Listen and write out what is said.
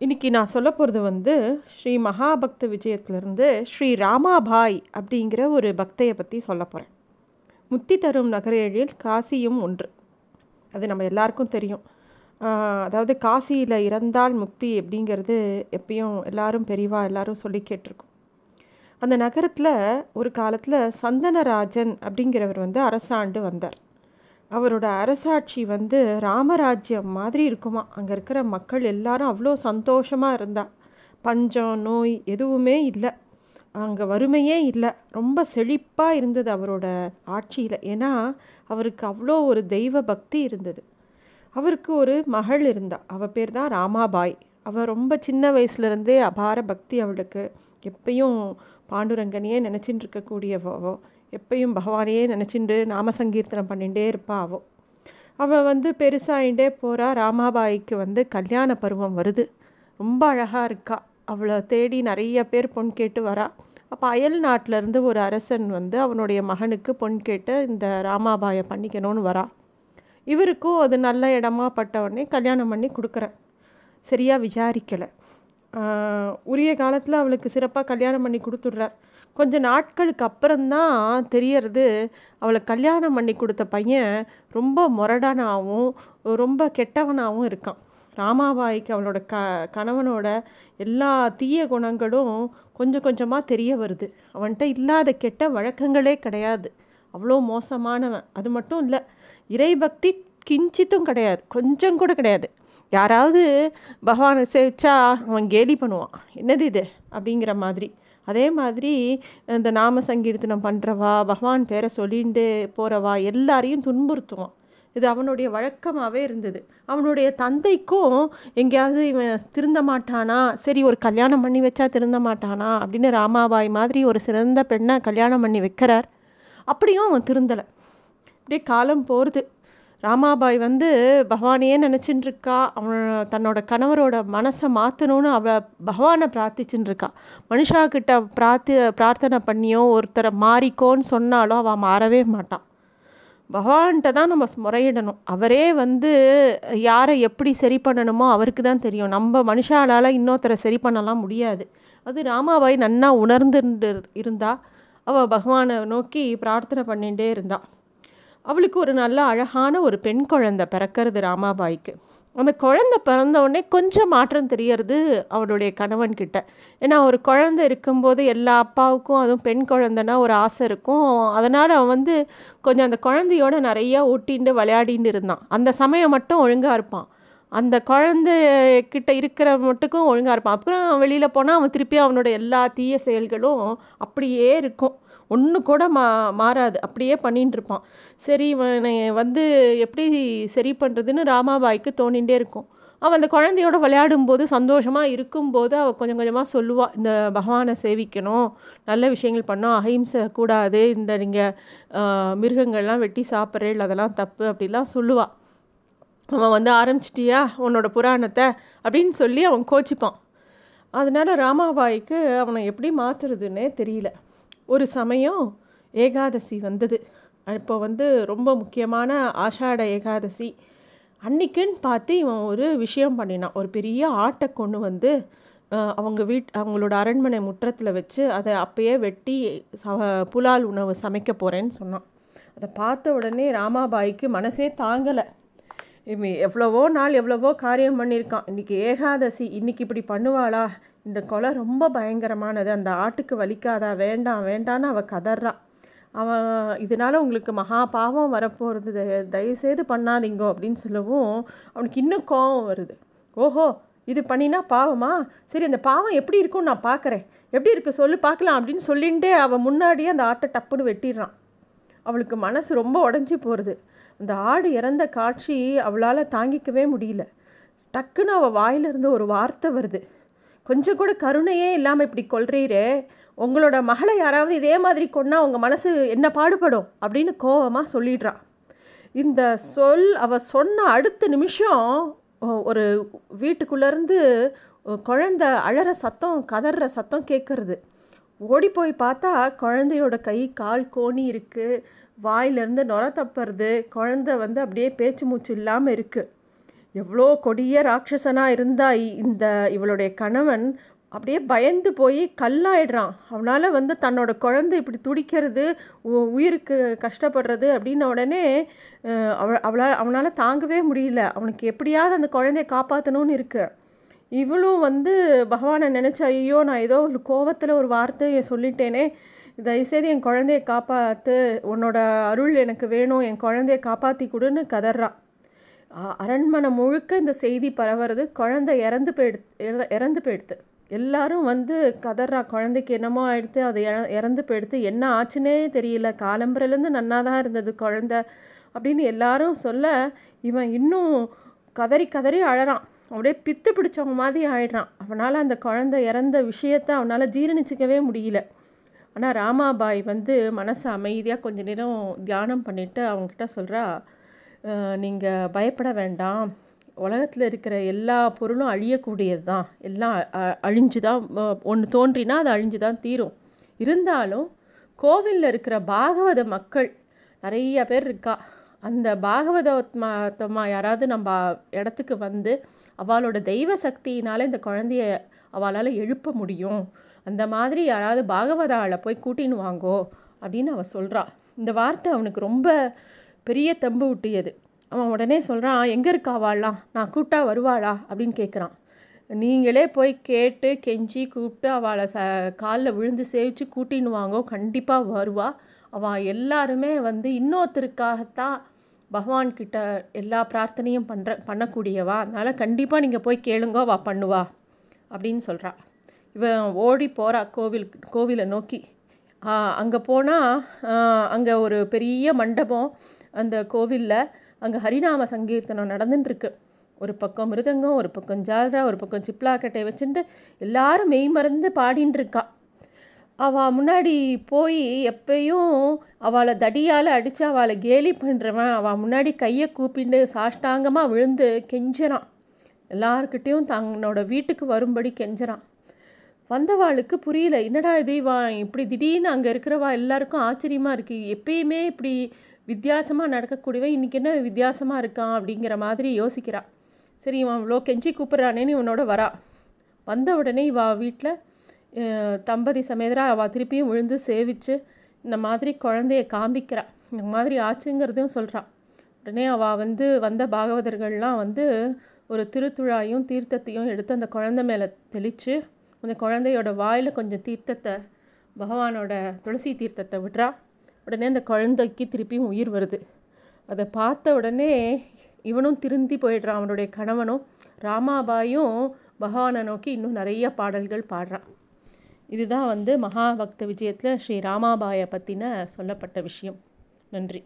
இன்னைக்கு நான் சொல்ல போகிறது வந்து ஸ்ரீ மகாபக்த விஜயத்திலிருந்து ஸ்ரீ ராமாபாய் அப்படிங்கிற ஒரு பக்தையை பற்றி சொல்ல போகிறேன் முத்தி தரும் நகரேழில் காசியும் ஒன்று. அது நம்ம எல்லாருக்கும் தெரியும். அதாவது காசியில் இறந்தால் முக்தி அப்படிங்கிறது எப்பயும் எல்லாரும் பெரிவா எல்லாரும் சொல்லி கேட்டிருக்கோம். அந்த நகரத்தில் ஒரு காலத்தில் சந்தனராஜன் அப்படிங்கிறவர் வந்து அரசாண்டு வந்தார். அவரோட அரசாட்சி வந்து ராமராஜ்யம் மாதிரி இருக்குமா? அங்கே இருக்கிற மக்கள் எல்லாரும் அவ்வளோ சந்தோஷமாக இருந்தா. பஞ்சம் நோய் எதுவுமே இல்லை. அங்கே வறுமையே இல்லை. ரொம்ப செழிப்பாக இருந்தது அவரோட ஆட்சியில். ஏன்னா அவருக்கு அவ்வளோ ஒரு தெய்வ பக்தி இருந்தது. அவருக்கு ஒரு மகள் இருந்தா. அவள் பேர் தான் ராமாபாய். அவள் ரொம்ப சின்ன வயசுலேருந்தே அபார பக்தி அவளுக்கு. எப்பயும் பாண்டுரங்கனையே நினச்சின்னு இருக்கக்கூடியவோ எப்பயும் பகவானையே நினச்சிண்டு நாம சங்கீர்த்தனம் பண்ணிகிட்டே இருப்பா அவோ. அவள் வந்து பெருசாகிட்டே போகிறா ராமாபாய்க்கு வந்து கல்யாண பருவம் வருது. ரொம்ப அழகாக இருக்கா. அவளை தேடி நிறைய பேர் பொன் கேட்டு வரா. அப்போ அயல் நாட்டிலேருந்து ஒரு அரசன் வந்து அவனுடைய மகனுக்கு பொன் கேட்டு இந்த ராமாபாயை பண்ணிக்கணும்னு வரா. இவருக்கும் அது நல்ல இடமா பட்டவொடனே கல்யாணம் பண்ணி கொடுக்குறேன். சரியாக விசாரிக்கலை. உரிய காலத்தில் அவளுக்கு சிறப்பாக கல்யாணம் பண்ணி கொடுத்துட்றார். கொஞ்ச நாட்களுக்கு அப்புறம்தான் தெரியறது. அவளை கல்யாணம் பண்ணி கொடுத்த பையன் ரொம்ப முரடனாகவும் ரொம்ப கெட்டவனாகவும் இருக்கான். ராமாபாய்க்கு அவளோட க கணவனோட எல்லா தீய குணங்களும் கொஞ்சம் கொஞ்சமாக தெரிய வருது. அவன்கிட்ட இல்லாத கெட்ட வழக்கங்களே கிடையாது. அவ்வளோ மோசமானவன். அது மட்டும் இல்லை இறைபக்தி கிஞ்சித்தும் கிடையாது. கொஞ்சம் கூட கிடையாது. யாராவது பகவானை சேவிச்சா அவன் கேலி பண்ணுவான். என்னது இது? அப்படிங்கிற மாதிரி. அதே மாதிரி இந்த நாம சங்கீர்த்தனம் பண்ணுறவா பகவான் பேரை சொல்லிட்டு போகிறவா எல்லாரையும் துன்புறுத்துவான். இது அவனுடைய வழக்கமாகவே இருந்தது. அவனுடைய தந்தைக்கும் எங்கேயாவது இவன் திருந்த மாட்டானா சரி ஒரு கல்யாணம் பண்ணி வச்சா திருந்த மாட்டானா அப்படின்னு ராமாபாய் மாதிரி ஒரு சிறந்த பெண்ணை கல்யாணம் பண்ணி வைக்கிறார். அப்படியும் அவன் திருந்தலை. அப்படியே காலம் போகிறது ராமாபாய் வந்து பகவானையே நினச்சின்னு இருக்கா அவன் தன்னோட கணவரோட மனசை மாற்றணும்னு அவள் பகவானை பிரார்த்திச்சுன்னு இருக்கா மனுஷா கிட்ட பிரார்த்தி பிரார்த்தனை பண்ணியோ ஒருத்தரை மாறிக்கோன்னு சொன்னாலும் அவள் மாறவே மாட்டான் பகவான்கிட்ட தான் நம்ம முறையிடணும். அவரே வந்து யாரை எப்படி சரி பண்ணணுமோ அவருக்கு தான் தெரியும். நம்ம மனுஷாலால் இன்னொருத்தரை சரி பண்ணலாம் முடியாது. அது ராமாபாய் நன்னா உணர்ந்து இருந்தா அவள் பகவானை நோக்கி பிரார்த்தனை பண்ணிகிட்டே இருந்தாள் அவளுக்கு ஒரு நல்ல அழகான ஒரு பெண் குழந்தை பிறக்கிறது ராமாபாய்க்கு. அந்த குழந்தை பிறந்த உடனே கொஞ்சம் மாற்றம் தெரியறது அவளுடைய கணவன்கிட்ட ஏன்னா ஒரு குழந்தை இருக்கும்போது எல்லா அப்பாவுக்கும் அதுவும் பெண் குழந்தைனா ஒரு ஆசை இருக்கும். அதனால் அவன் வந்து கொஞ்சம் அந்த குழந்தையோட நிறையா ஊட்டிண்டு விளையாடின்னு இருந்தான். அந்த சமயம் மட்டும் ஒழுங்காக இருப்பான். அந்த குழந்தைக்கிட்ட இருக்கிற மட்டுக்கும் ஒழுங்காக இருப்பான். அப்புறம் வெளியில் போனால் அவன் திருப்பி அவனோட எல்லா தீய செயல்களும் அப்படியே இருக்கும். ஒன்று கூட மா மாறாது. அப்படியே பண்ணிகிட்டு இருப்பான் சரி இவனை வந்து எப்படி சரி பண்ணுறதுன்னு ராமாபாய்க்கு தோணிகிட்டே இருக்கும். அவள் அந்த குழந்தையோட விளையாடும்போது சந்தோஷமாக இருக்கும்போது அவள் கொஞ்சம் கொஞ்சமாக சொல்லுவாள் இந்த பகவானை சேவிக்கணும். நல்ல விஷயங்கள் பண்ணோம் அஹிம்சை கூடாது. இந்த நீங்கள் மிருகங்கள்லாம் வெட்டி சாப்பிட்றேன் அதெல்லாம் தப்பு அப்படிலாம் சொல்லுவாள் அவன் வந்து ஆரம்பிச்சிட்டியா? உன்னோட புராணத்தை? அப்படின்னு சொல்லி அவன் கோச்சிப்பான். அதனால் ராமாபாய்க்கு அவனை எப்படி மாற்றுறதுன்னே தெரியல. ஒரு சமயம் ஏகாதசி வந்தது. இப்போ வந்து ரொம்ப முக்கியமான ஆஷாட ஏகாதசி. அன்னைக்குன்னு பார்த்து இவன் ஒரு விஷயம் பண்ணினான். ஒரு பெரிய ஆட்டை கொண்டு வந்து அவங்க வீட் அவங்களோட அரண்மனை முற்றத்தில் வச்சு அதை அப்பயே வெட்டி ச புலால் உணவு சமைக்க போகிறேன்னு சொன்னான். அதை பார்த்த உடனே ராமாபாய்க்கு மனசே தாங்கலை. எவ்வளவோ நாள் எவ்வளவோ காரியம் பண்ணியிருக்கான். இன்றைக்கி ஏகாதசி இன்றைக்கி இப்படி பண்ணுவாளா? இந்த கொலை ரொம்ப பயங்கரமானது. அந்த ஆட்டுக்கு வலிக்காதா? வேண்டாம் வேண்டான்னு அவள் கதறான் அவன் இதனால் உங்களுக்கு மகா பாவம் வரப்போகிறது தயவுசெய்து பண்ணாதீங்கோ அப்படின்னு சொல்லவும் அவனுக்கு இன்னும் கோபம் வருது. ஓஹோ இது பண்ணினா பாவமா? சரி அந்த பாவம் எப்படி இருக்கும்னு நான் பார்க்குறேன் எப்படி இருக்கு சொல்லு பார்க்கலாம் அப்படின்னு சொல்லிகிட்டே அவள் முன்னாடியே அந்த ஆட்டை டப்புன்னு வெட்டிடுறான். அவளுக்கு மனசு ரொம்ப உடஞ்சி போகிறது அந்த ஆடு இறந்த காட்சி அவளால் தாங்கிக்கவே முடியல. டக்குன்னு அவள் வாயிலிருந்து ஒரு வார்த்தை வருது. கொஞ்சம் கூட கருணையே இல்லாமல் இப்படி கொள்றீரே. உங்களோட மகளை யாராவது இதே மாதிரி கொண்டா உங்கள் மனசு என்ன பாடுபடும் அப்படின்னு கோபமாக சொல்லிடுறான் இந்த சொல் அவ சொன்ன அடுத்த நிமிஷம் ஒரு வீட்டுக்குள்ளேருந்து குழந்த அழற சத்தம் கதற சத்தம் கேட்குறது ஓடி போய் பார்த்தா குழந்தையோட கை கால் கோணி இருக்குது வாயிலேருந்து நுர தப்புறது. குழந்த வந்து அப்படியே பேச்சு மூச்சு இல்லாமல் இருக்குது எவ்வளோ கொடிய ராட்சசனாக இருந்தால் இந்த இவளுடைய கணவன் அப்படியே பயந்து போய் கல்லாயிடுறான். அவனால் வந்து தன்னோட குழந்தை இப்படி துடிக்கிறது உயிருக்கு கஷ்டப்படுறது அப்படின்ன உடனே அவ அவளால் அவனால் தாங்கவே முடியல. அவனுக்கு எப்படியாவது அந்த குழந்தைய காப்பாற்றணும்னு இருக்கு. இவளும் வந்து பகவானை நினச்ச ஐயோ நான் ஏதோ ஒரு கோவத்தில் ஒரு வார்த்தையை சொல்லிட்டேனே தயவுசெய்து என் குழந்தைய காப்பாற்று உன்னோட அருள் எனக்கு வேணும் என் குழந்தைய காப்பாற்றி கொடுன்னு கதறான் அரண்மனை முழுக்க இந்த செய்தி பரவுறது குழந்தை இறந்து போயிடு இறந்து போயிடுத்து. எல்லாரும் வந்து கதறா குழந்தைக்கு என்னமோ ஆயிடுத்து அது இறந்து போயிடுத்து. என்ன ஆச்சுன்னே தெரியல. காலம்பரையிலேருந்து நன்னா தான் இருந்தது குழந்த அப்படின்னு எல்லாரும் சொல்ல இவன் இன்னும் கதறி கதறி அழறான். அப்படியே பித்து பிடிச்சவங்க மாதிரி ஆயிடுறான். அவனால் அந்த குழந்தை இறந்த விஷயத்த அவனால் ஜீரணிச்சிக்கவே முடியல. ஆனால் ராமாபாய் வந்து மனசை அமைதியாக கொஞ்ச நேரம் தியானம் பண்ணிவிட்டு அவங்ககிட்ட சொல்கிறா நீங்கள் பயப்பட வேண்டாம். உலகத்தில் இருக்கிற எல்லா பொருளும் அழியக்கூடியது தான் எல்லாம் அழிஞ்சு தான் ஒன்று தோன்றினா அது அழிஞ்சு தான் தீரும். இருந்தாலும் கோவிலில் இருக்கிற பாகவத மக்கள் நிறைய பேர் இருக்கா? அந்த பாகவதமா யாராவது நம்ம இடத்துக்கு வந்து அவளோட தெய்வ சக்தியினால் இந்த குழந்தைய அவளால் எழுப்ப முடியும். அந்த மாதிரி யாராவது பாகவதாவில் போய் கூட்டின்னு வாங்கோ அப்படின்னு அவள் சொல்கிறாள் இந்த வார்த்தை அவனுக்கு ரொம்ப பெரிய தம்பு விட்டியது அவன் உடனே சொல்கிறான் எங்கே இருக்காவாளாம் நான் கூப்பிட்டா வருவாளா? அப்படின்னு கேட்குறான் நீங்களே போய் கேட்டு கெஞ்சி கூப்பிட்டு அவளை ச காலில் விழுந்து சேவிச்சு கூட்டின்னு வாங்கோ கண்டிப்பாக வருவா. அவள் எல்லாருமே வந்து இன்னொருத்தருக்காகத்தான் பகவான்கிட்ட எல்லா பிரார்த்தனையும் பண்ணுற பண்ணக்கூடியவா. அதனால் கண்டிப்பாக நீங்கள் போய் கேளுங்கோ வா பண்ணுவா அப்படின்னு சொல்கிறா இவன் ஓடி போகிறா கோவில் கோவிலை நோக்கி. அங்கே போனால் அங்கே ஒரு பெரிய மண்டபம் அந்த கோவிலில் அங்கே ஹரிநாம சங்கீர்த்தனம் நடந்துட்டுருக்கு ஒரு பக்கம் மிருதங்கம் ஒரு பக்கம் ஜால்ரா ஒரு பக்கம் சிப்லாக்கட்டை வச்சுட்டு எல்லாரும் மெய் மறந்து பாடின்னு இருக்கா அவள் முன்னாடி போய் எப்பயும் அவளை தடியால் அடித்து அவளை கேலி பண்ணுறவன் அவள் முன்னாடி கையை கூப்பிட்டு சாஷ்டாங்கமாக விழுந்து கெஞ்சுறான். எல்லார்கிட்டேயும் தன்னோட வீட்டுக்கு வரும்படி கெஞ்சுறான். வந்தவாளுக்கு புரியல என்னடா இது இவன் இப்படி திடீர்னு அங்கே இருக்கிறவா? எல்லாருக்கும் ஆச்சரியமாக இருக்குது எப்பயுமே இப்படி வித்தியாசமாக நடக்கக்கூடியவன் இன்றைக்கி என்ன வித்தியாசமாக இருக்கான் அப்படிங்கிற மாதிரி யோசிக்கிறா. சரி இவன் இவ்வளோ கெஞ்சி கூப்பிட்றானேன்னு இவனோட வரா. வந்த உடனே இவா வீட்டில் தம்பதி சமேதராக அவள் திருப்பியும் விழுந்து சேவிச்சு இந்த மாதிரி குழந்தைய காமிக்கிறா. இந்த மாதிரி ஆச்சுங்கிறதையும் சொல்கிறான் உடனே அவள் வந்து வந்த பாகவதர்கள்லாம் வந்து ஒரு திருத்துழாயும் தீர்த்தத்தையும் எடுத்து அந்த குழந்தை மேலே தெளித்து அந்த குழந்தையோட வாயில் கொஞ்சம் தீர்த்தத்தை பகவானோட துளசி தீர்த்தத்தை விட்றா. உடனே அந்த குழந்தைக்கு திருப்பியும் உயிர் வருது. அதை பார்த்த உடனே இவனும் திருந்தி போயிடுறான். அவனுடைய கணவனும் ராமாபாயும் பகவானை நோக்கி இன்னும் நிறைய பாடல்கள் பாடுறான். இதுதான் வந்து மகாபக்த விஜயத்தில் ஸ்ரீ ராமாபாயை பற்றின சொல்லப்பட்ட விஷயம். நன்றி.